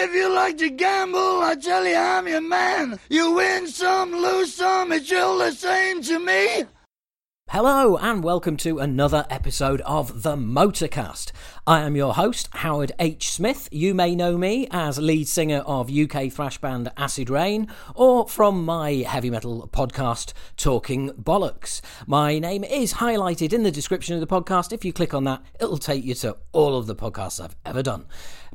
If you like to gamble, I tell you I'm your man. You win some, lose some, it's all the same to me. Hello, and welcome to another episode of The Motorcast. I am your host, Howard H. Smith. You may know me as lead singer of UK thrash band Acid Rain, or from my heavy metal podcast, Talking Bollocks. My name is highlighted in the description of the podcast. If you click on that, it'll take you to all of the podcasts I've ever done.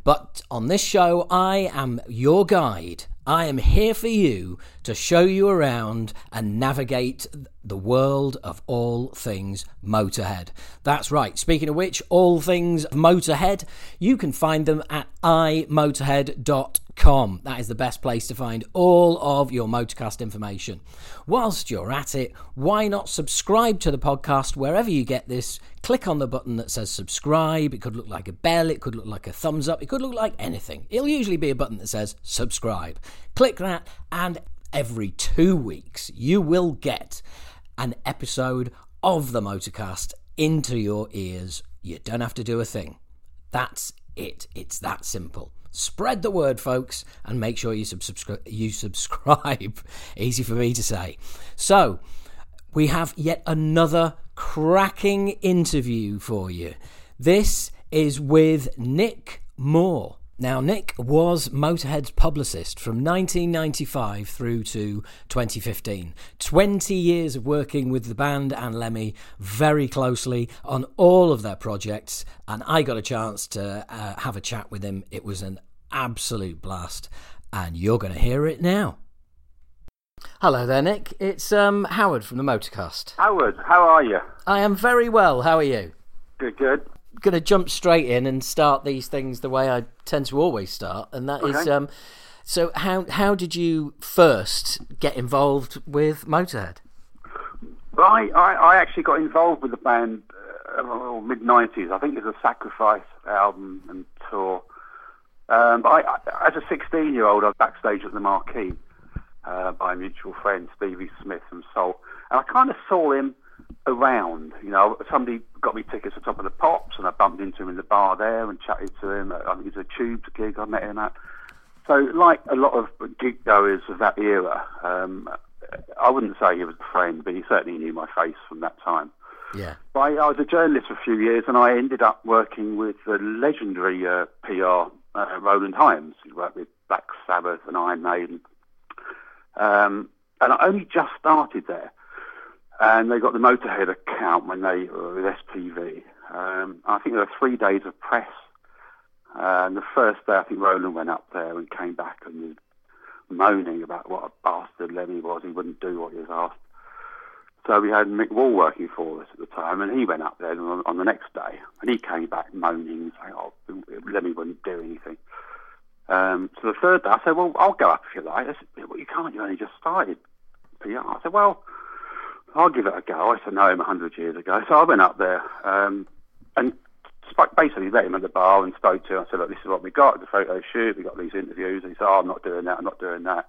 But on this show, I am your guide. I am here for you to show you around and navigate the world of all things Motorhead. That's right. Speaking of which, all things Motorhead, you can find them at imotorhead.com. That is the best place to find all of your Motorcast information. Whilst you're at it, why not subscribe to the podcast wherever you get this? Click on the button that says subscribe. It could look like a bell, it could look like a thumbs up, it could look like anything. It'll usually be a button that says subscribe. Click that, and every two weeks you will get an episode of the Motorcast into your ears. You don't have to do a thing. That's it. It's that simple. Spread the word, folks, and make sure you, subscri- you subscribe. Easy for me to say. So, we have yet another cracking interview for you. This is with Nik Moore. Now, Nik was Motorhead's publicist from 1995 through to 2015. 20 years of working with the band and Lemmy very closely on all of their projects, and I got a chance to uh, have a chat with him. It was an absolute blast, and you're going to hear it now. Hello there, Nik. It's um, Howard from the Motorcast. Howard, how are you? I am very well. How are you? Good, good. Going to jump straight in and start these things the way I tend to always start, and that is Okay. um, so how how did you first get involved with Motorhead? Well, I, I, I actually got involved with the band uh, mid '90s. I think it was a Sacrifice album and tour. Um, but I, I, as a 16-year-old, I was backstage at the Marquee uh, by a mutual friend, Stevie Smith from Salt, and I kind of saw him around. You know, somebody got me tickets to Top of the Pops, and I bumped into him in the bar there and chatted to him. I think it was a Tubes gig I met him at. So, like a lot of gig goers of that era, um, I wouldn't say he was a friend, but he certainly knew my face from that time. Yeah, But I, I was a journalist for a few years, and I ended up working with the legendary uh, PR uh, Roland Hyams, who worked with Black Sabbath and Iron Maiden. Um, and I only just started there, and they got the Motorhead account when they were with SPV. Um, I think there were three days of press. Uh, and the first day, I think Roland went up there and came back and was moaning about what a bastard Lemmy was. He wouldn't do what he was asked. So we had Mick Wall working for us at the time, and he went up there on, on the next day, and he came back moaning, saying, "Oh, Lemmy wouldn't do anything." Um, so the third day, I said, "Well, I'll go up if you like." Said, "Well, you can't. You only just started." PR. I said, "Well, I'll give it a go." I used to know him a hundred years ago, so I went up there um, and sp- basically met him at the bar and spoke to him. I said, "Look, this is what we got: the photo shoot. We got these interviews." And he said, "Oh, I'm not doing that. I'm not doing that."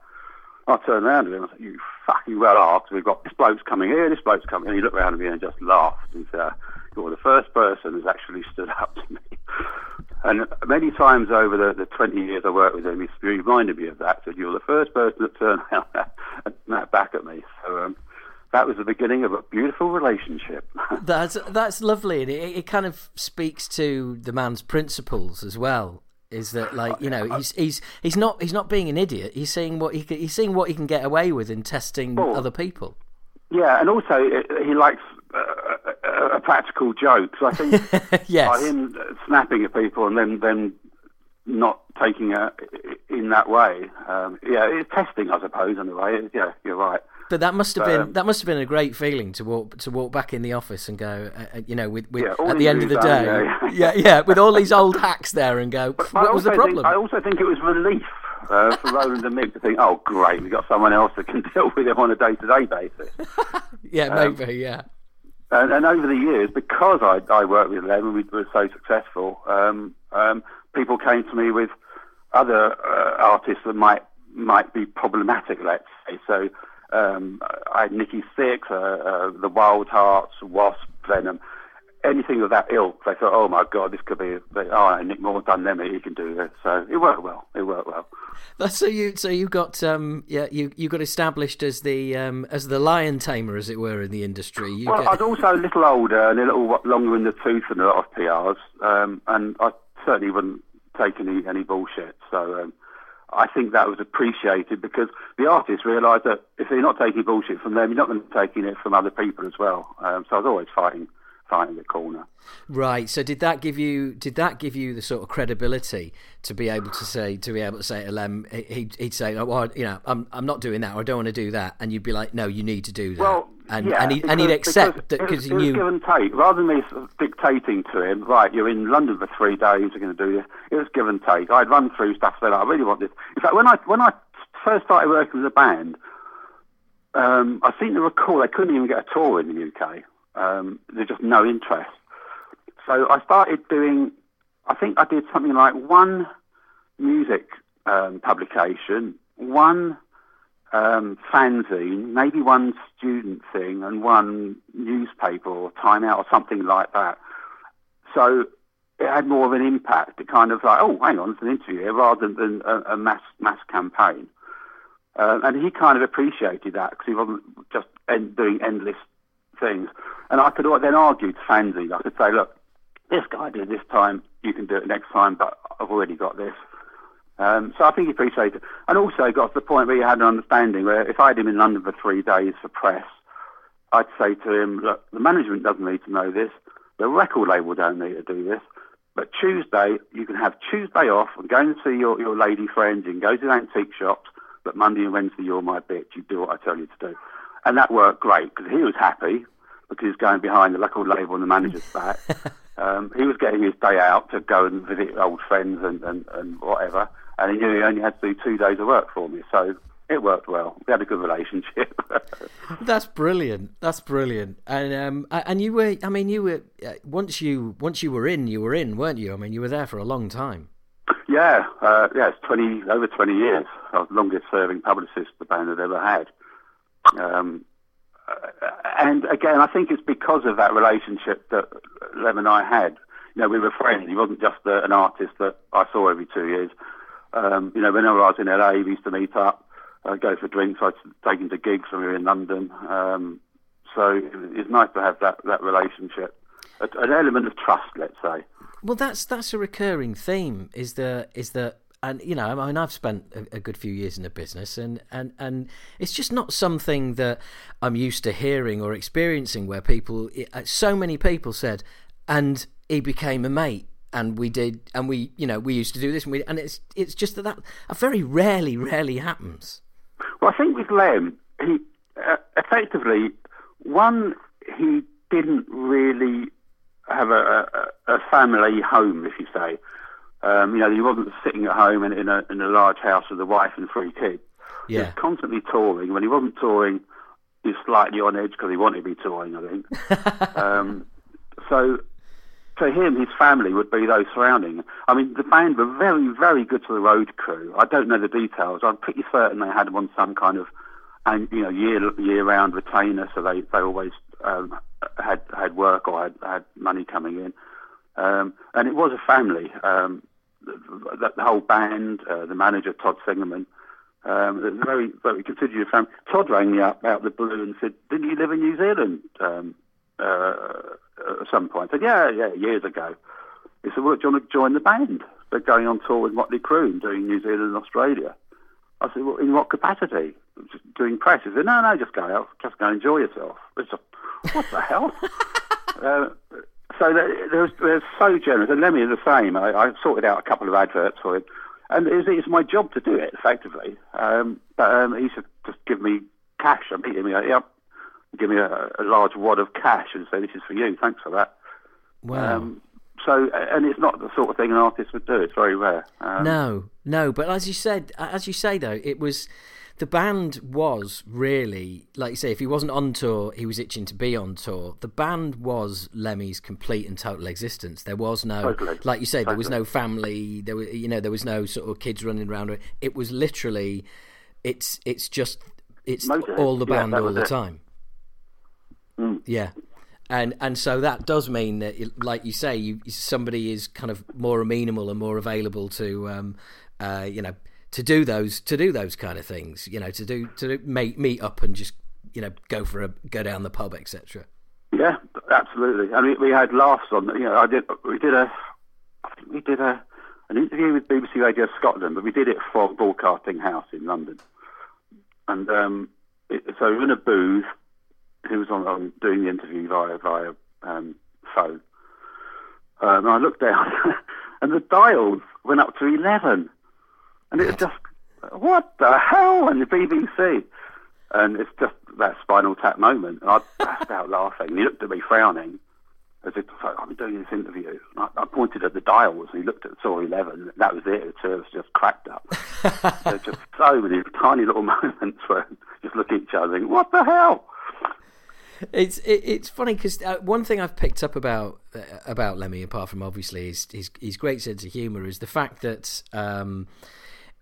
I turned around to him and I said, You fucking well asked. We've got this bloke's coming here, this bloke's coming. And he looked around at me and just laughed and said, You're the first person who's actually stood up to me. And many times over the, the 20 years I worked with him, he reminded me of that. Said, You're the first person that turned around and that back at me. So um, that was the beginning of a beautiful relationship. that's that's lovely, and it, it kind of speaks to the man's principles as well. Is that like you know he's he's he's not he's not being an idiot. He's seeing what he can, he's seeing what he can get away with in testing Oh. other people. yeah, and also uh, he likes uh, a, a practical joke. So I think yes, by him uh, snapping at people and then then not taking it in that way. Um, yeah, it's testing, I suppose. In a way, yeah, you're right. But that must have been Um, that must have been a great feeling to walk to walk back in the office and go, uh, uh, you know, with, with Yeah, at the end of the day, done, yeah, yeah, with all these old hacks there, and go, I what was the also think- problem? I also think it was relief uh, for Roland and Mick to think, oh, great, we've got someone else that can deal with him on a day-to-day basis. yeah, um, maybe, yeah, And, and over the years, because I, I worked with them and we were so successful, um, um, people came to me with other uh, artists that might might be problematic, let's say. So um, I had Nikki Sixx, uh, uh, the Wild Hearts, Wasp, Venom. anything of that ilk, they thought, oh my God, this could be, oh, Nik Moore's done them, he can do this. So it worked well. It worked well. So you, so you got, um, yeah, you you got established as the um, as the lion tamer, as it were, in the industry. You well, get... I was also a little older and a little longer in the tooth than a lot of PRs, um, and I certainly wouldn't take any any bullshit. So. Um, I think that was appreciated because the artists realised that if they're not taking bullshit from them, you're not going to be taking it from other people as well. Um, so I was always fighting fighting the corner. Right. So did that give you did that give you the sort of credibility to be able to say to be able to say to Lem he, would say oh, well you know I'm I'm not doing that or I don't want to do that and you'd be like no you need to do that. Well, and yeah, and, he, he'd accept that because he it was knew give and take rather than me dictating to him. Right, you're in London for three days. You're going to do this. It was give and take. I'd run through stuff. Say, like, I really want this. In fact, when I when I first started working with a band, um, I seem to recall they couldn't even get a tour in the UK. Um, there's just no interest. So I started doing, I think I did something like one music um, publication, one um, fanzine, maybe one student thing, and one newspaper or Time Out or something like that. So it had more of an impact. It kind of like, oh, hang on, it's an interview rather than a, a mass mass campaign. Uh, and he kind of appreciated that because he wasn't just end, doing endless things. And I could then argue to fanzine. I could say, look, this guy did this time, you can do it next time, but I've already got this. Um, so I think he appreciated it. And also got to the point where he had an understanding where if I had him in London for three days for press, I'd say to him, look, the management doesn't need to know this, the record label don't need to do this, but Tuesday, you can have Tuesday off and go and see your, your lady friends, and go to the antique shops, but Monday and Wednesday you're my bitch, you do what I tell you to do. And that worked great because he was happy because he's going behind the record label and the manager's back. Um, he was getting his day out to go and visit old friends and, and, and whatever, and he knew he only had to do two days of work for me. So it worked well. We had a good relationship. That's brilliant. That's brilliant. And um, and you were, I mean, you were uh, once you once you were in, you were in, weren't you? I mean, you were there for a long time. Yeah, uh, yeah, it's twenty over twenty years. I was the longest serving publicist the band had ever had. Um, and again, I think it's because of that relationship that Lem and I had. You know, we were friends. He wasn't just uh, an artist that I saw every two years. Um, you know, whenever I was in LA, we used to meet up, uh, go for drinks. I'd take him to gigs when we were in London. Um, so it's nice to have that, that relationship, an element of trust, let's say. Well, that's that's a recurring theme. Is the is that and you know, I mean, I've spent a, a, good few years in the business, and, and, and it's just not something that I'm used to hearing or experiencing. Where people, uh, so many people said, and he became a mate, and we did, and we, you know, we used to do this, and we, and it's it's just that that very rarely, rarely happens. Well, I think with Lem, he uh, effectively one he didn't really have a, a, a family home, if you say. Um, you know, he wasn't sitting at home in, in, a, in a large house with a wife and three kids. Yeah. He was constantly touring. When he wasn't touring, he was slightly on edge because he wanted to be touring, I think. um, so for him, his family would be those surrounding. I mean, the band were very, very good to the road crew. I don't know the details. I'm pretty certain they had them on some kind of, and you know, year year round retainer, so they they always um, had had work or had had money coming in. Um, and it was a family. Um, the, the whole band, uh, the manager Todd Singerman, um, very very considerate family. Todd rang me up out of the blue and said, "Didn't you live in New Zealand um, uh, at some point?" I said, "Yeah, yeah, years ago." He said, "Well, do you want to join the band? They're going on tour with Motley Crue and doing New Zealand and Australia." I said, "Well, in what capacity? Just doing press?" He said, "No, no, just go out, just go enjoy yourself." It's just, what the hell? uh, so they're, they're, so generous, and Lemmy is the same. I, I sorted out a couple of adverts for him, and it's, it's my job to do it effectively. Um, but um, he said, just give me cash. I meet him. He yep. Give me a, a, large wad of cash and say, this is for you. Thanks for that. Wow. Um, so, and it's not the sort of thing an artist would do. It's very rare. Um, no, no. But as you said, as you say though, it was the band was really like you say if he wasn't on tour he was itching to be on tour the band was lemmy's complete and total existence there was no totally. like you say totally. there was no family there was you know there was no sort of kids running around it was literally it's it's just it's Most all the band yeah, all the it. time mm. yeah and and so that does mean that, like you say, you, somebody is kind of more amenable and more available to, um, uh, you know, to do those to do those kind of things. You know, to do to meet meet up and just you know go for a go down the pub, etc. Yeah, absolutely. I mean, we had laughs on. You know, I did. We did a. I think we did a an interview with BBC Radio Scotland, but we did it from Broadcasting House in London. And um, it, so we were in a booth. He was on, on doing the interview via via um, phone. Um, and I looked down, and the dials went up to eleven, and it was just what the hell? And the BBC, and it's just that Spinal Tap moment. And I burst out laughing. And he looked at me frowning, as if like, I'm doing this interview. And I, I, pointed at the dials, and he looked at saw eleven. that was it. The was just cracked up. There's just so many tiny little moments where just look at each other, and think, "What the hell?" It's it, it's funny because uh, one thing I've picked up about uh, about Lemmy, apart from obviously his, his, his great sense of humour, is the fact that um,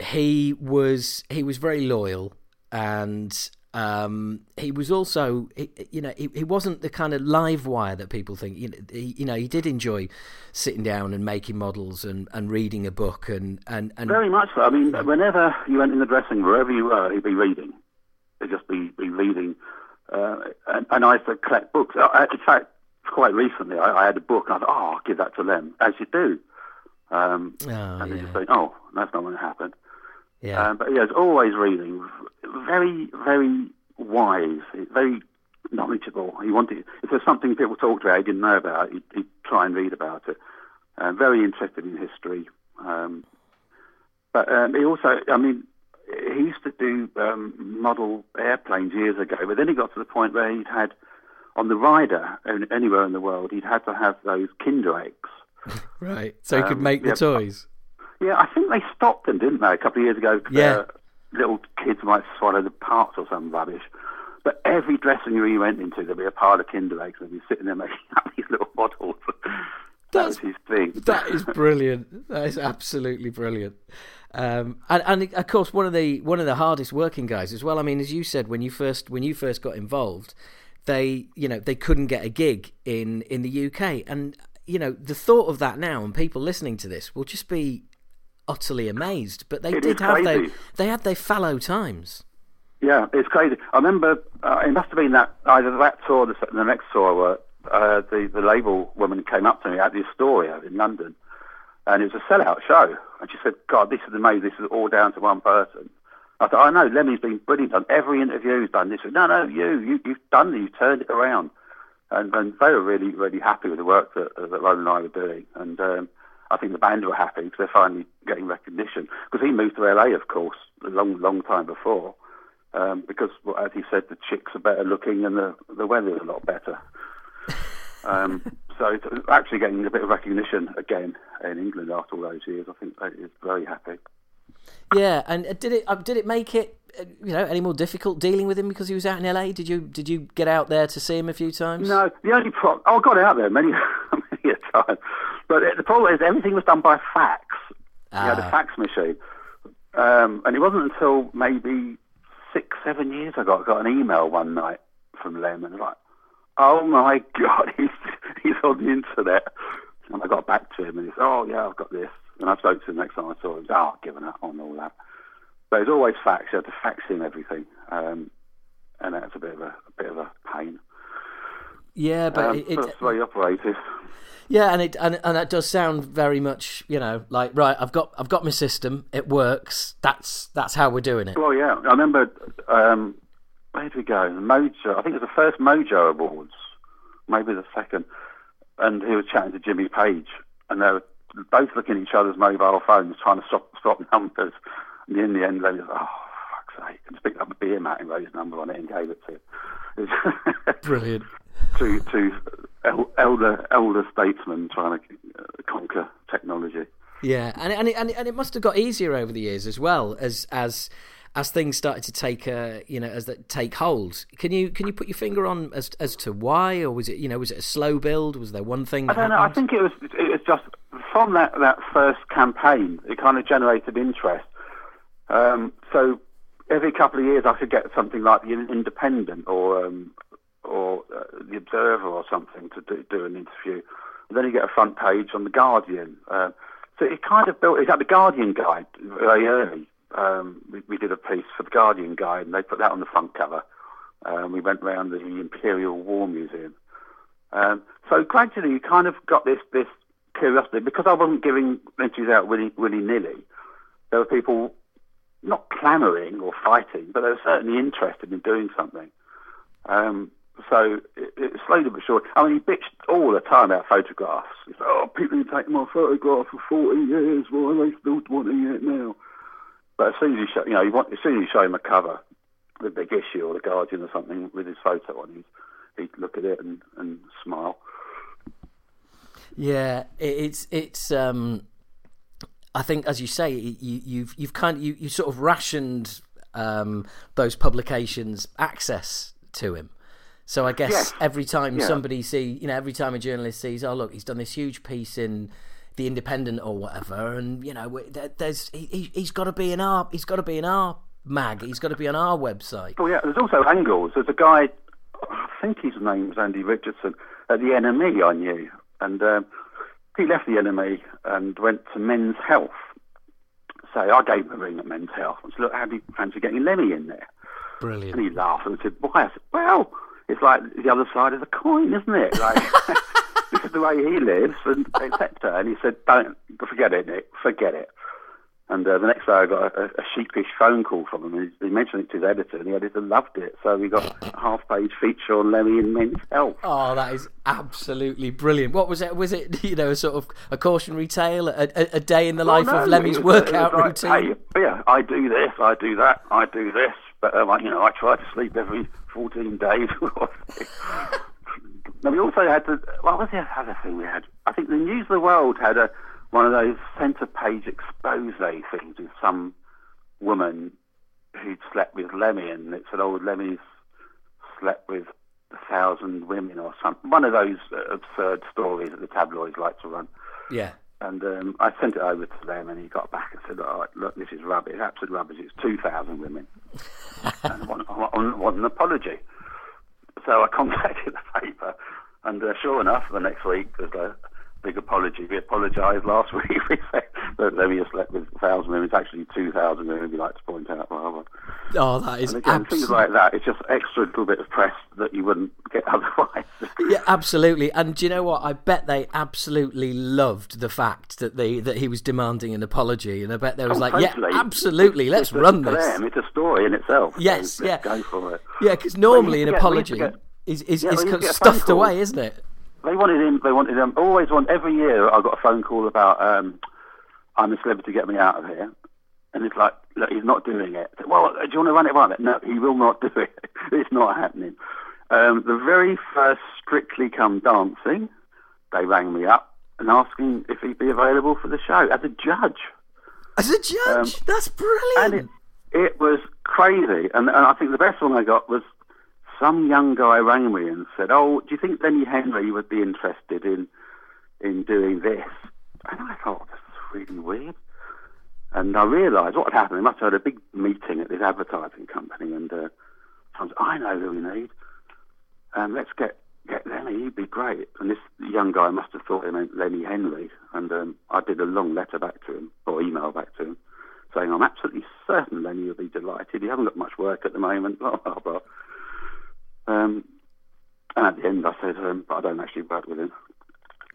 he was he was very loyal and um, he was also, he, you know, he, he wasn't the kind of live wire that people think. You know, he, you know, he did enjoy sitting down and making models and, and reading a book and, and, and very much so. I mean, whenever you went in the dressing room, wherever you were, he'd be reading. He'd just be be reading, uh, and, and I used to collect books. I, in fact, quite recently, I, I, had a book, and I thought, oh, I'll give that to Lem, as you do. Um, oh, and then yeah. you think, oh, that's not going to happen. Yeah. Um, but yeah, it's always reading. Very, very wise. Very knowledgeable. He wanted if there's something people talked about he didn't know about, he'd, he'd try and read about it. Uh, very interested in history. Um, but um, he also, I mean, he used to do um, model airplanes years ago. But then he got to the point where he'd had on the rider anywhere in the world, he'd had to have those Kinder eggs. right, so he could um, make the yeah, toys. Yeah, I think they stopped them, didn't they, a couple of years ago? Yeah. Uh, little kids might swallow the parts or some rubbish. But every dressing room you went into, there'd be a pile of Kinder eggs, and he'd be sitting there making up these little models. that was his thing. That is brilliant. that is absolutely brilliant. Um, and, and of course, one of the one of the hardest working guys as well. I mean, as you said when you first when you first got involved, they you know they couldn't get a gig in in the UK, and you know the thought of that now, and people listening to this will just be utterly amazed. But they it did have their they had their fallow times. Yeah, it's crazy. I remember uh, it must have been that either that tour or the, the next tour where uh, the the label woman came up to me at the Astoria in London, and it was a sellout show, and she said, "God, this is amazing. This is all down to one person." I thought, "I know, Lemmy's been brilliant on every interview he's done this." No, no, you, you you've done it. You've turned it around, and, and they were really really happy with the work that that Roland and I were doing, and. Um, I think the band were happy because they're finally getting recognition. Because he moved to LA, of course, a long, long time before. Um, because, well, as he said, the chicks are better looking and the the weather's a lot better. um, so actually getting a bit of recognition again in England after all those years, I think that is very happy. Yeah, and did it uh, did it make it uh, you know any more difficult dealing with him because he was out in LA? Did you did you get out there to see him a few times? No, the only problem oh, I got out there many many a time. But the problem is everything was done by fax. Ah. He had a fax machine. Um, and it wasn't until maybe six, seven years ago I got an email one night from Lem and like, oh my God, he's, he's on the internet. And I got back to him and he said, oh yeah, I've got this. And I spoke to him next time I saw him. Oh, I've given up on all that. But it's always fax. You have to fax him everything. Um, and that's a bit of a, a bit of a pain. Yeah, but um, it, that's very operative. Yeah, and it and, and that does sound very much, you know, like right. I've got I've got my system. It works. That's that's how we're doing it. Well, yeah. I remember. Um, where did we go? Mojo. I think it was the first Mojo Awards, maybe the second. And he was chatting to Jimmy Page, and they were both looking at each other's mobile phones, trying to stop stop numbers. And in the end, they was, oh, fuck's sake, and picked up a beer mat and wrote his number on it and gave it to him. Brilliant. to to elder elder statesmen trying to uh, conquer technology. Yeah, and and it, and it, and it must have got easier over the years as well as as as things started to take uh, you know as that take hold. Can you can you put your finger on as as to why, or was it you know was it a slow build? Was there one thing? I don't happened? know. I think it was it was just from that that first campaign. It kind of generated interest. Um, so every couple of years, I could get something like the Independent or um, or uh, the Observer or something to do, do an interview. And then you get a front page on the Guardian. Uh, so it kind of built. It had the Guardian guide very early. Um, we, we, did a piece for the Guardian guide, and they put that on the front cover. Um, we went around the Imperial War Museum. Um, so gradually, you kind of got this this curiosity because I wasn't giving entries out willy willy nilly. There were people not clamouring or fighting, but they were certainly interested in doing something. Um, so it, it, slowly but surely. I mean, he bitched all the time about photographs. He's like, "Oh, people have taken my photograph for forty years. Why are they still wanting it now?" But as soon as you show, you know, you want, as soon as you show him a cover, the big issue or the Guardian or something with his photo on, he'd, he'd look at it and, and smile. Yeah, it's it's. Um, I think, as you say, you, you've you've kind of you, you sort of rationed um, those publications access to him. So I guess yes. every time yeah. somebody see, you know, every time a journalist sees, oh look, he's done this huge piece in the Independent or whatever, and you know, there's he, has got to be in our he's got to be in our mag, he's got to be on our website. Oh yeah, there's also angles. There's a guy, I think his name was Andy Richardson at the NME. I knew, and um, he left the NME and went to Men's Health. So I gave him a ring at Men's Health and said, look, how do you fancy getting Lemmy in there? Brilliant. And he laughed and said, why? I said, well, it's like the other side of the coin, isn't it? Like, this is the way he lives, and etc. And he said, don't forget it, Nik, forget it. And uh, the next day I got a, a, sheepish phone call from him. He, he, mentioned it to his editor, and the editor loved it. So we got a half-page feature on Lemmy and Men's Health. Oh, that is absolutely brilliant. What was it? Was it you know a sort of a cautionary tale, a, a, a day in the well, life no, of Lemmy's workout like, routine? Hey, yeah, I do this, I do that, I do this, but um, you know I try to sleep every 14 days. now we also had the what was the other thing we had? I think the News of the World had a one of those centre page expose things with some woman who'd slept with Lemmy, and it said, "Oh, Lemmy's slept with a thousand women or something." One of those uh, absurd stories that the tabloids like to run. Yeah. And um, I sent it over to them, and he got back and said, oh, "Look, this is rubbish, absolute rubbish. It's two thousand women." and I want, I want, an apology. So I contacted the paper, and uh, sure enough, the next week there's a big apology. We apologised last week. we said that has slept with a thousand women. It's actually two thousand women. We like to point out. Rather. Oh, that is and again, things like that. It's just extra little bit of press that you wouldn't get otherwise. yeah, absolutely. And do you know what? I bet they absolutely loved the fact that they that he was demanding an apology, and I bet there was oh, like, totally. yeah, absolutely, let's it's run this. Them. It's a story in itself. Yes, so yeah, go for it. Yeah, because normally an get, apology get, is is, yeah, is stuffed away, isn't it? They wanted him. They wanted him. Always want every year. I got a phone call about um, I'm a celebrity. Get me out of here. And it's like, look, he's not doing it. Said, well, do you want to run it by No, he will not do it. it's not happening. Um, the very first Strictly Come Dancing, they rang me up and asking if he'd be available for the show as a judge. As a judge? Um, That's brilliant. And it, it was crazy. And, and I think the best one I got was some young guy rang me and said, "Oh, do you think Lenny Henry would be interested in in doing this?" And I thought, "This is really weird." And I realised what had happened. They must have had a big meeting at this advertising company, and uh, I, was, I know who we need. Um, let's get get Lenny. He'd be great. And this young guy must have thought he meant Lenny Henry. And um, I did a long letter back to him, or email back to him, saying I'm absolutely certain Lenny will be delighted. He hasn't got much work at the moment. Blah blah blah. Um, and at the end, I said, um, but I don't actually work with him.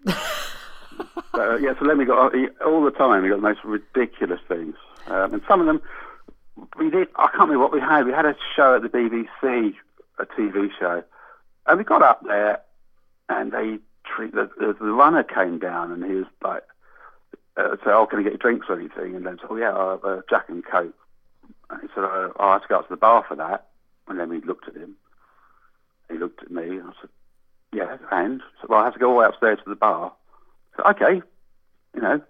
uh, yeah, so Lemmy got he, all the time. He got the most ridiculous things, um, and some of them we did. I can't remember what we had. We had a show at the BBC, a TV show, and we got up there, and they treat the, the, the runner came down, and he was like, uh, "So, oh, can I get you drinks or anything?" And then, so, oh yeah, have a Jack and Coke. And he said, oh, I have to go up to the bar for that. And then we looked at him, he looked at me and I said, yeah, and? So, well, I have to go all the way upstairs to the bar. I said, okay, you know.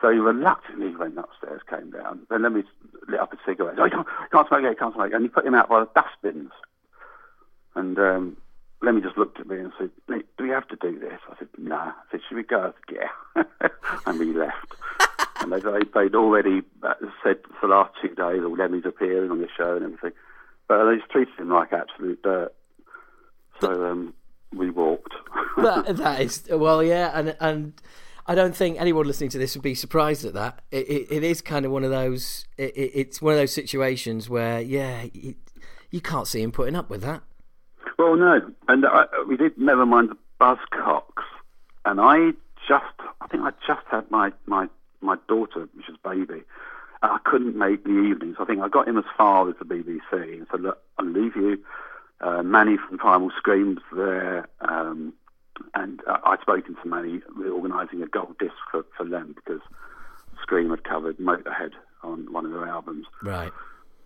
So he reluctantly went upstairs, came down. Then Lemmy lit up a cigarette. Oh, you can't, you can't smoke yet, can't smoke. And he put him out by the dustbins. And um, Lemmy just looked at me and said, do we have to do this? I said, no. Nah. I said, should we go? I said, yeah. and we left. and they, they, they'd already uh, said for the last two days, all oh, Lemmy's appearing on the show and everything. But they just treated him like absolute dirt. So um, we walked. that, that is well, yeah, and and I don't think anyone listening to this would be surprised at that. It, it, it is kind of one of those. It, it's one of those situations where, yeah, it, you can't see him putting up with that. Well, no, and I, we did. Never mind the buzzcocks, and I just, I think I just had my my my daughter, which is baby, and I couldn't make the evenings. I think I got him as far as the BBC and said, look, I'll leave you. Uh, Mani from Primal Scream's there. Um, and uh, I'd spoken to Mani, organising a gold disc for, for them because Scream had covered Motorhead on one of their albums. Right.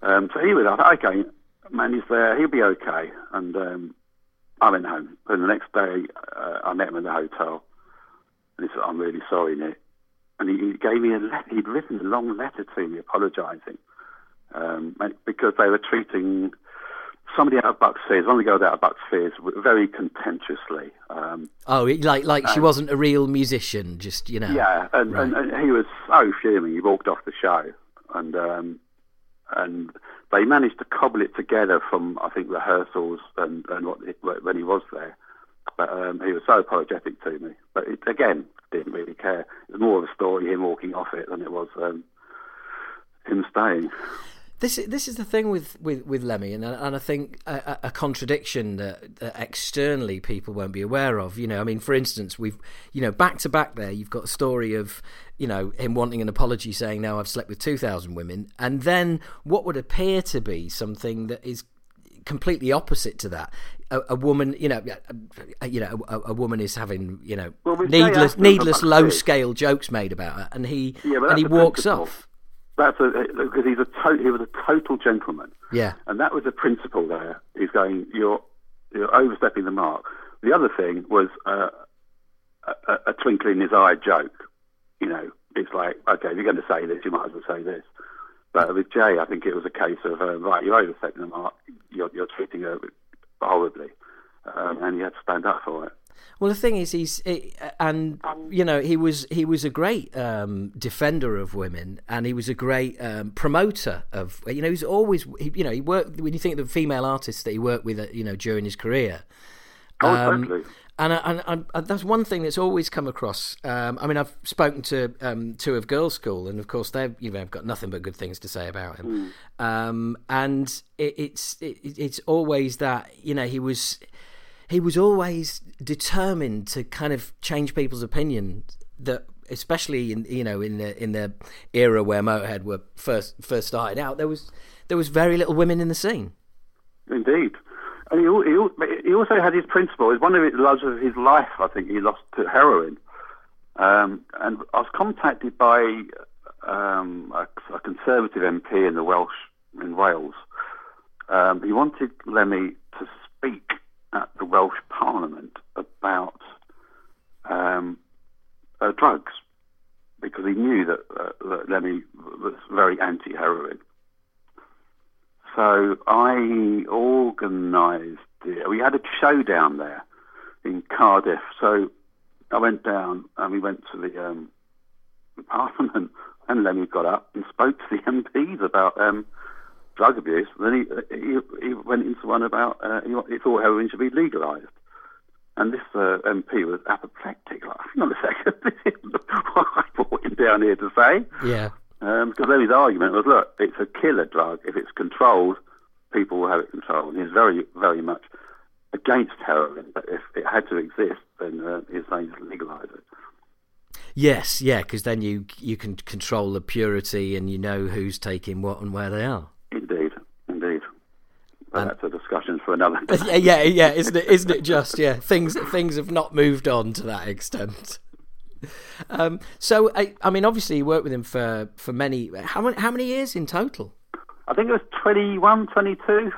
Um, so he was, thought, okay, Mani's there, he'll be okay. And um, I went home. And the next day, uh, I met him in the hotel. And he said, I'm really sorry, Nik. And he, he gave me a letter. He'd written a long letter to me apologising um, because they were treating somebody out of Bucks Fizz, one of the girls out of Bucks Fizz, very contentiously. Um, oh, like like she wasn't a real musician, just you know. Yeah, and, right. and, and, he was so fuming. He walked off the show, and um, and they managed to cobble it together from I think rehearsals and and what it, when he was there. But um, he was so apologetic to me. But it, again, didn't really care. It was more of a story him walking off it than it was um, him staying. This this is the thing with, with, with Lemmy, and and I think a, a contradiction that, that, externally people won't be aware of. You know, I mean, for instance, we've you know back to back there, you've got a story of you know him wanting an apology, saying now I've slept with two thousand women, and then what would appear to be something that is completely opposite to that. A, a woman, you know, a, you know, a, a, woman is having you know well, needless needless low scale jokes made about her, and he yeah, and he walks principle. off. That's because he's a to- he was a total gentleman. Yeah, and that was the principle there. He's going, you're you're overstepping the mark. The other thing was uh, a, a, twinkle in his eye joke. You know, it's like, okay, if you're going to say this, you might as well say this. But with Jay, I think it was a case of uh, right, you're overstepping the mark. You're, you're treating her horribly, um, and you had to stand up for it. Well, the thing is, he's and you know he was he was a great um, defender of women, and he was a great um, promoter of you know he's always he, you know he worked when you think of the female artists that he worked with uh, you know during his career. Oh, um, totally. And, and, and, that's one thing that's always come across. Um, I mean, I've spoken to um, two of Girlschool, and of course they've you know have got nothing but good things to say about him. Mm. Um, and it, it's it, it's always that you know he was he was always determined to kind of change people's opinion that especially in you know in the in the era where Motorhead were first first started out there was there was very little women in the scene. Indeed. And he, he, he also had his principle it's one of the loves of his life I think he lost to heroin. Um, and I was contacted by um, a, a, conservative MP in the Welsh in Wales. Um, he wanted Lemmy to speak at the Welsh Parliament about um, uh, drugs because he knew that, uh, that Lemmy was very anti-heroin. So I organised. We had a show down there in Cardiff. So I went down and we went to the, um, the Parliament and Lemmy got up and spoke to the MPs about um, drug abuse. Then he, he, he went into one about uh, he, he, thought heroin should be legalised. And this uh, MP was apoplectic. Like, hang on a second, this what I brought him down here to say. Yeah. Um, because then his argument was, look, it's a killer drug. If it's controlled, people will have it controlled. And he's very, very much against heroin. But if it had to exist, then uh, he's saying just legalise it. Yes, yeah, because then you you can control the purity and you know who's taking what and where they are. Indeed, indeed. But and, that's a discussion for another. yeah, yeah, yeah. Isn't it? Isn't it just? Yeah, things things have not moved on to that extent. Um, so, I, I mean, obviously, you worked with him for, for many. How many how many years in total? I think it was 21, 22.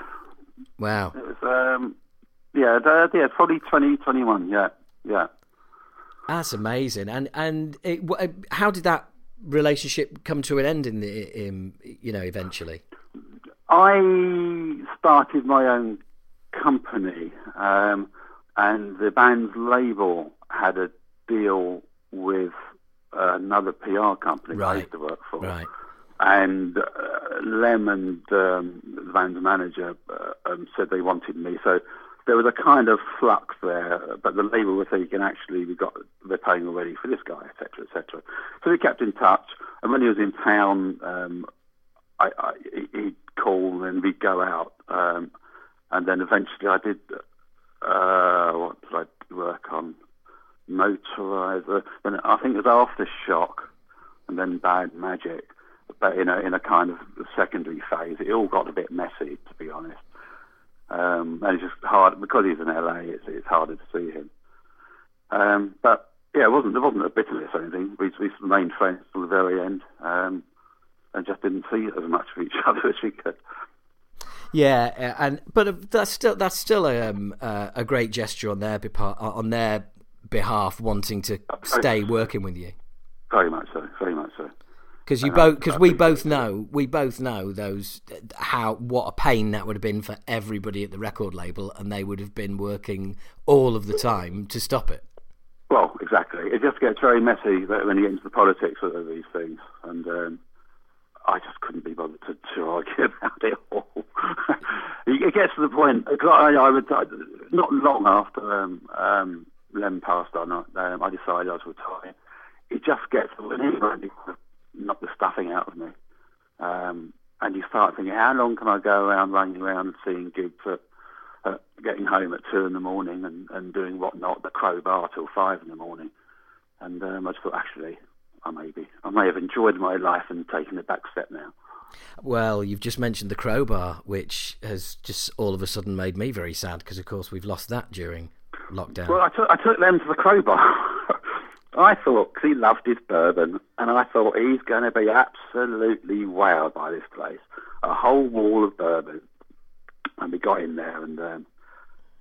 Wow. It was, um, yeah, yeah, probably 20, 21. Yeah, yeah. That's amazing. And and it, how did that relationship come to an end in the in, you know eventually? I started my own company, um, and the band's label had a deal with uh, another PR company right. I used to work for. Right. And uh, Lem and um, the band's manager uh, um, said they wanted me. So there was a kind of flux there, but the label were thinking actually we got they're paying already for this guy, etc., etc. So we kept in touch, and when he was in town, um, I, I, he'd call and we'd go out, um, and then eventually I did. Uh, what did I work on? Motorizer. Then I think it was Aftershock, and then Bad Magic. But in a in a kind of secondary phase, it all got a bit messy, to be honest. Um, and it's just hard because he's in LA. It's it's harder to see him. Um, but yeah, it wasn't there wasn't a bitterness or anything. We we remained friends till the very end, um, and just didn't see as much of each other as we could. Yeah, and but that's still that's still a um, uh, a great gesture on their behalf, on their behalf, wanting to stay working with you. Very much so. Very much so because you both because we both know we both know those how what a pain that would have been for everybody at the record label and they would have been working all of the time to stop it well exactly it just gets very messy when you get into the politics of these things and um, I just couldn't be bothered to, to argue about it all. it gets to the point. I, I would not long after um, um, passed on, um, I decided I was retiring. It just gets when anybody knock the stuffing out of me. Um, and you start thinking, how long can I go around running around seeing gigs at, uh, getting home at two in the morning and, and doing whatnot, the Crobar till five in the morning. And um, I just thought, actually, I may be, I may have enjoyed my life and taken a back step now. Well, you've just mentioned the Crobar, which has just all of a sudden made me very sad because, of course, we've lost that during lockdown. Well, I took, I took them to the Crobar. I thought, cause he loved his bourbon, and I thought he's going to be absolutely wowed by this place. A whole wall of bourbon. And we got in there and um,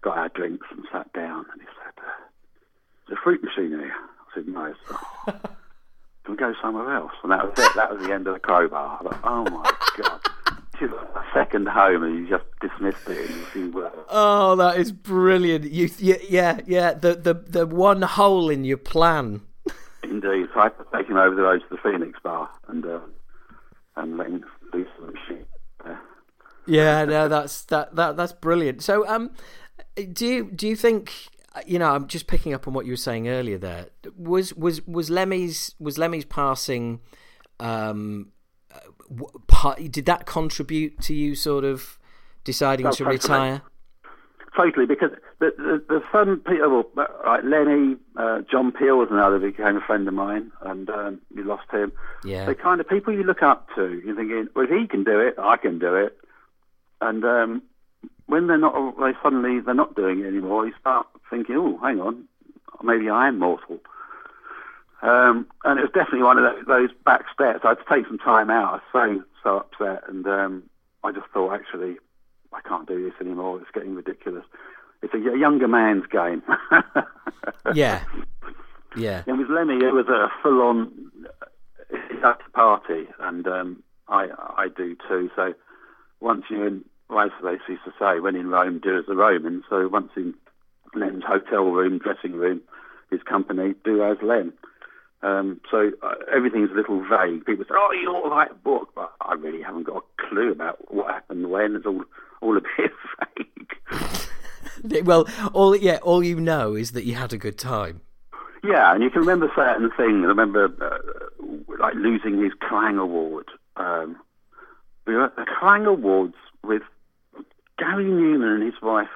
got our drinks and sat down, and he said, uh, there's a fruit machine here. I said, no. Can we go somewhere else? And that was it. That was the end of the Crobar. I thought, oh my God. She's a second home, and you just dismissed it in a few words. Oh, that is brilliant! You, yeah, yeah. The the the one hole in your plan Indeed. So I had to take him over the road to the Phoenix Bar and uh, and let him loose some shit. Yeah, no, that's that that that's brilliant. So, um, do you do you think you know? I'm just picking up on what you were saying earlier. There was was was Lemmy's was Lemmy's passing. Um, part, did that contribute to you sort of deciding to retire? Totally, because the, the, the fun people, well, like Lenny, uh, John Peel was another who became a friend of mine, and um, we lost him. Yeah. The kind of people you look up to, you're thinking, well, if he can do it, I can do it. And um, when they're not, they suddenly they're not doing it anymore. You start thinking, oh, hang on, maybe I am mortal. Um, and it was definitely one of those, back steps. I had to take some time out. I was so so upset, and um, I just thought, actually, I can't do this anymore. It's getting ridiculous. It's a, a younger man's game. yeah, yeah. And with Lemmy, it was a full-on uh, party, and um, I I do too. So once you're in, well, they used to say, when in Rome, do as the Romans. So once in Len's hotel room, dressing room, his company, do as Len. Um, so uh, everything's a little vague. People say, "Oh, you ought to write a book," but I really haven't got a clue about what happened when. It's all all a bit vague. well, all yeah, all you know is that you had a good time. Yeah, and you can remember certain things. I remember uh, like losing his Kerrang Award. Um, we were at the Kerrang Awards with Gary Numan and his wife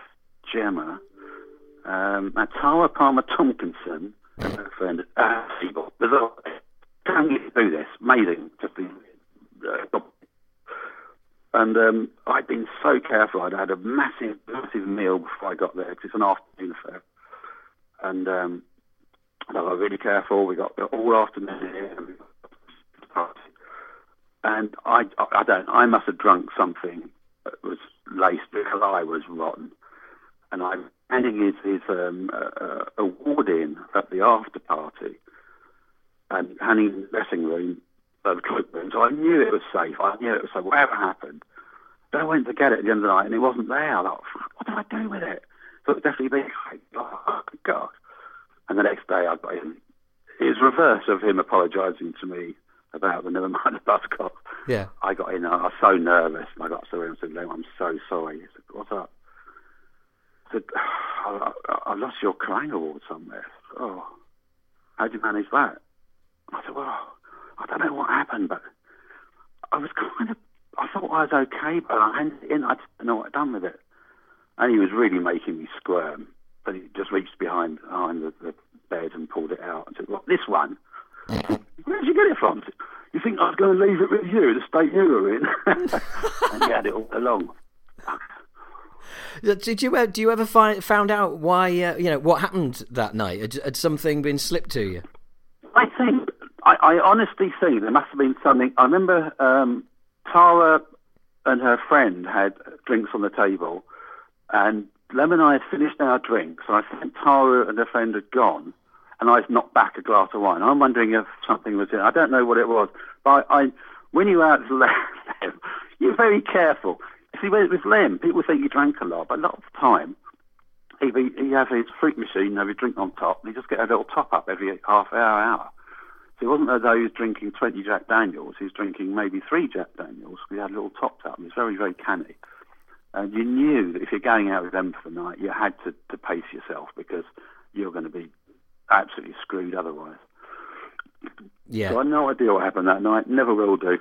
Gemma, um, Tara Palmer Tomkinson, her friend uh, Siebel. Can you do this? Amazing. Just the, uh, and um, I'd been so careful. I'd had a massive, massive meal before I got there because it's an afternoon affair. And um, I got really careful. We got all afternoon here. And I, I don't. I must have drunk something was laced because I was rotten. And I'm handing his, his um, uh, award in at the after party and handing the dressing room the cloakroom. So I knew it was safe. I knew it was safe. Whatever happened. But I went to get it at the end of the night and it wasn't there. I thought, what did I do with it? So it definitely been like, oh, God. And the next day I got him. It was reverse of him apologising to me about the never mind the bus cop. Yeah. I got in, I was so nervous and I got so him and said, I'm so sorry. He said, what's up? said, I, I, I lost your Kerrang Award somewhere. Oh, how'd you manage that? I said, well, I don't know what happened, but I was kind of, I thought I was okay, but I handed it in. I didn't know what I'd done with it. And he was really making me squirm. But he just reached behind, behind the, the bed and pulled it out and said, well, this one. Where did you get it from? You think I was going to leave it with you, the state you were in? and he had it all along. Did you? Do you ever find found out why? Uh, you know what happened that night? Had, had, something been slipped to you? I think. I, I, honestly think there must have been something. I remember um, Tara and her friend had drinks on the table, and Lem and I had finished our drinks. And I think Tara and her friend had gone, and I knocked back a glass of wine. I'm wondering if something was in. It. I don't know what it was, but I, I when you out Lem, you're very careful. See, with Lem, people think he drank a lot, but a lot of the time, he he has his fruit machine, have a drink on top, and he just get a little top up every half hour, hour. So it wasn't as though he was drinking 20 Jack Daniels, he was drinking maybe three Jack Daniels. We had a little top up, he was very, very canny. And you knew that if you're going out with them for the night, you had to, to pace yourself because you're going to be absolutely screwed otherwise. Yeah. So I had no idea what happened that night. Never will do.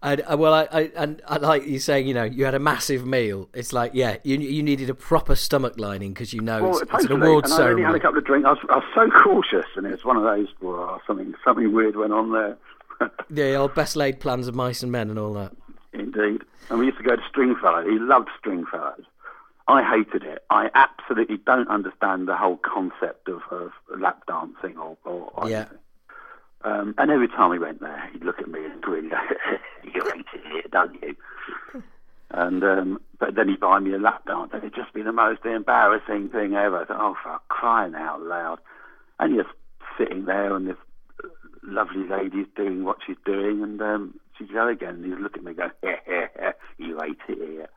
I, uh, well, I, I, and I like you saying, you know, you had a massive meal. It's like, yeah, you you needed a proper stomach lining because you know well, it's, it's, an award and ceremony. I only had a couple of drinks. I was, I was so cautious, and it was one of those. Well, something something weird went on there. the old best laid plans of mice and men and all that. Indeed, and we used to go to Stringfellow. He loved Stringfellows. I hated it. I absolutely don't understand the whole concept of, of lap dancing or, or, yeah. Um, and every time we went there, he'd look at me and grin. you hate it don't you? And um, but then he'd buy me a lap dance, and it'd just be the most embarrassing thing ever. I Thought, oh, for crying out loud! And you're sitting there, and this lovely lady's doing what she's doing, and um, she'd go again, and he'd look at me, and go, "You hate it here."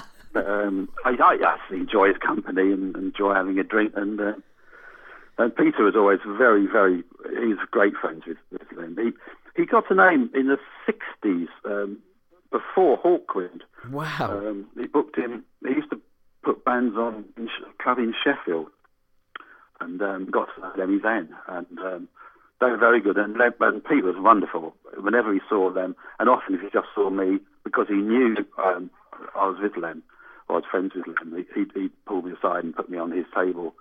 but um, I, I actually enjoy his company and enjoy having a drink, and uh, and Peter was always very, very, he's great friends with, with Lem. He, he got a name in the 60s um, before Hawkwind. Wow. Um, he booked him, he used to put bands on in club in Sheffield and um, got to know Lemmy then. And um, they were very good. And, Lem, and Pete was wonderful. Whenever he saw them, and often if he just saw me, because he knew um, I was with or I was friends with Lem, he'd, he'd pull me aside and put me on his table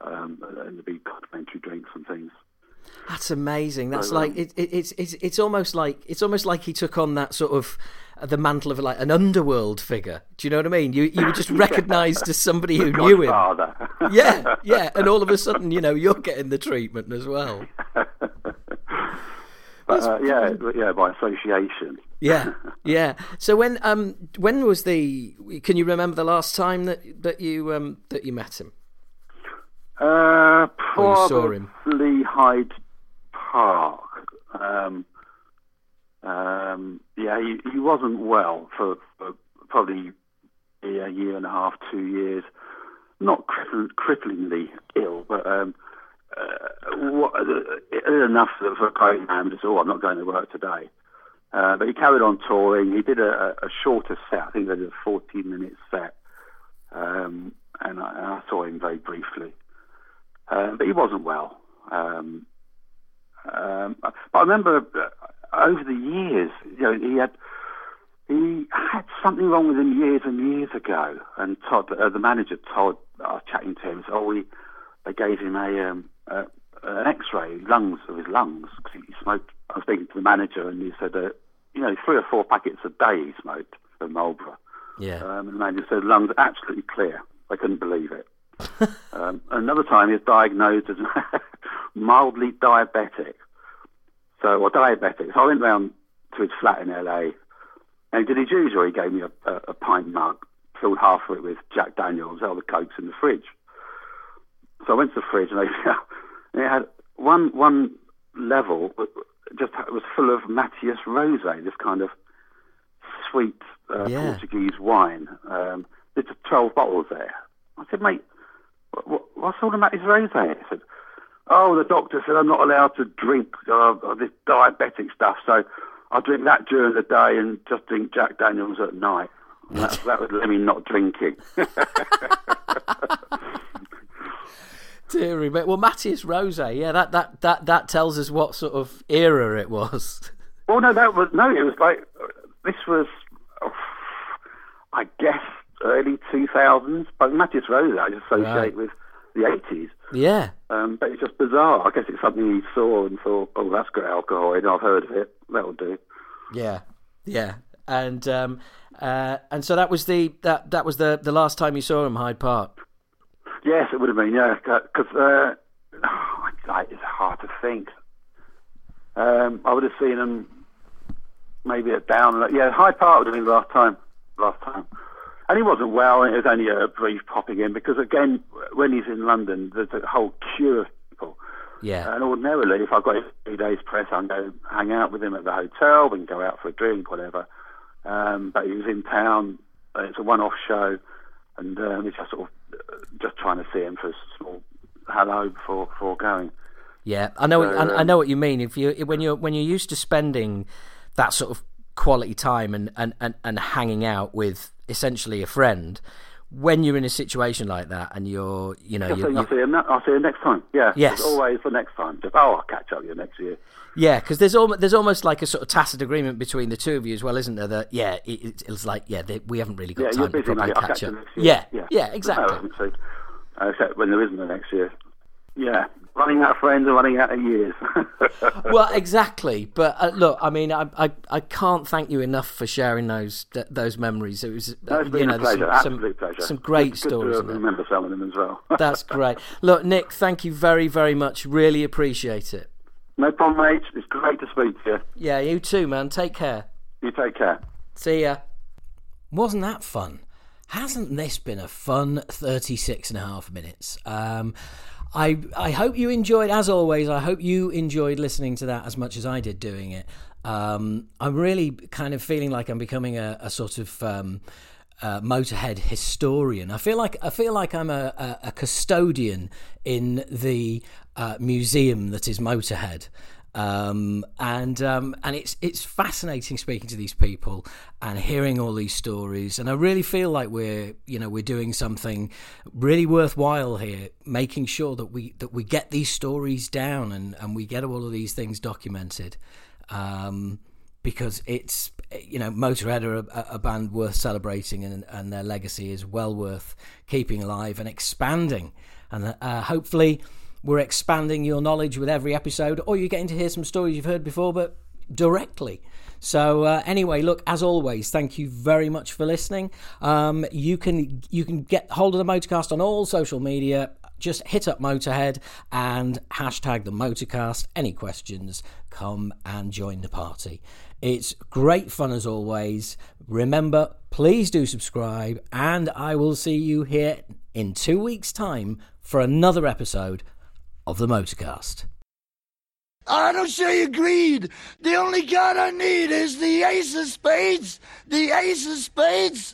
um, and the big complimentary drinks and things. That's amazing. That's So, like um, it, it, it's it's it's almost like it's almost like he took on that sort of uh, the mantle of like an underworld figure. Do you know what I mean? You you were just recognised as somebody who knew him. Yeah, yeah, and all of a sudden, you know, you're getting the treatment as well. But, uh, yeah, yeah, by association. Yeah, yeah. So when um when was the? Can you remember the last time that that you um that you met him? Uh, Or saw him. probably Hyde Park. Um, um, yeah, he, he wasn't well for, for probably a year and a half, two years. Not crippl- cripplingly ill, but um, uh, what, uh, enough for a program to say, oh, I'm not going to work today. Uh, but he carried on touring. He did a, a shorter set. I think they did a 14 minute set. Um, and I, and I saw him very briefly. Um, but he wasn't well. Um, um, but I remember uh, over the years, you know, he had he had something wrong with him years and years ago. And Todd, uh, the manager, Todd, I was chatting to him. So, oh, we they gave him a, um, a an X-ray lungs of his lungs because he smoked. I was speaking to the manager, and he said, uh, you know, three or four packets a day he smoked of Marlboro. Yeah. Um, and the manager said lungs absolutely clear. They couldn't believe it. um, another time he was diagnosed as mildly diabetic. So, or diabetic. So I went round to his flat in LA and he did his usual. He gave me a, a, a pint mug, filled half of it with Jack Daniels, all the cokes in the fridge. So I went to the fridge and, they, and it had one one level just it was full of Mateus Rosé, this kind of sweet uh, Yeah. Portuguese wine. Um, there's 12 bottles there. I said, mate, what, what, what's all the Mateus Rosé? He said, oh, the doctor said I'm not allowed to drink uh, this diabetic stuff, so I drink that during the day and just drink Jack Daniels at night. That, that was Lemmy not drinking. Deary me. Well, Mateus Rose, yeah, that, that, that, that tells us what sort of era it was. Well, no, that was no. It was like this was, oh, I guess, early two thousands. But Mateus Rose, I associate Right. with the eighties. Yeah, Um, but it's just bizarre. I guess it's something he saw and thought, "Oh, that's got alcohol in. I've heard of it. That'll do." yeah, yeah. And um, uh, and so that was the that that was the the last time you saw him Hyde Park. Yes, it would have been. Yeah, because uh, it's hard to think. Um, I would have seen him maybe at Down. Yeah, Hyde Park would have been the last time. Last time, and he wasn't well. It was only a brief popping in because again, when he's in London, there's a whole queue of people. Yeah, And ordinarily, if I've got three days press, I'll go hang out with him at the hotel. We can go out for a drink, whatever. Um, but he was in town. uh, It's a one-off show, and um, it's just sort of uh, just trying to see him for a small hello before before going. yeah. I know. So, I, I um, know what you mean. If you when you're when you're used to spending that sort of quality time and and, and, and hanging out with essentially a friend. When you're in a situation like that, and you're, you know, you're, I'll see him. I'll see him next time. Yeah. Yes. It's always the next time. Just oh, I'll catch up with you next year. Yeah, because there's almost there's almost like a sort of tacit agreement between the two of you as well, isn't there? That yeah, it, it's- it's like yeah, they, we haven't really got Yeah, time to properly mate. Catch catch up. Yeah, yeah, yeah, exactly. No, uh, except when there isn't a next year. Yeah, running out of friends and running out of years. well, exactly. But uh, look, I mean, I, I I can't thank you enough for sharing those th- those memories. It was it's you know a pleasure. some, some, Absolute pleasure. some great Good- good stories. to in there. remember some of them as well. That's great. Look, Nik, thank you very very much. Really appreciate it. no problem, mate. It's great to speak to you. Yeah, you too, man. Take care. You take care. See ya. Wasn't that fun? Hasn't this been a fun 36 and a half minutes? Um, I, I hope you enjoyed, as always, I hope you enjoyed listening to that as much as I did doing it. Um, I'm really kind of feeling like I'm becoming a, a sort of um, uh, Motörhead historian. I feel like I feel like I'm a, a, a custodian in the uh, museum that is Motörhead. Um, and um, and it's it's fascinating speaking to these people and hearing all these stories. And I really feel like we're you know we're doing something really worthwhile here, making sure that we that we get these stories down and, and we get all of these things documented. Um, because it's you know Motörhead are a, a band worth celebrating and, and their legacy is well worth keeping alive and expanding and uh, hopefully we're expanding your knowledge with every episode or you're getting to hear some stories you've heard before but directly so uh, anyway look as always thank you very much for listening um, you can you can get hold of the motorcast on all social media just hit up Motörhead and hashtag the Motorcast. Any questions, come and join the party. It's great fun as always. Remember, please do subscribe, and I will see you here in two weeks' time for another episode of the Motorcast. I don't show you greed. The only card I need is the ace of spades. The ace of spades.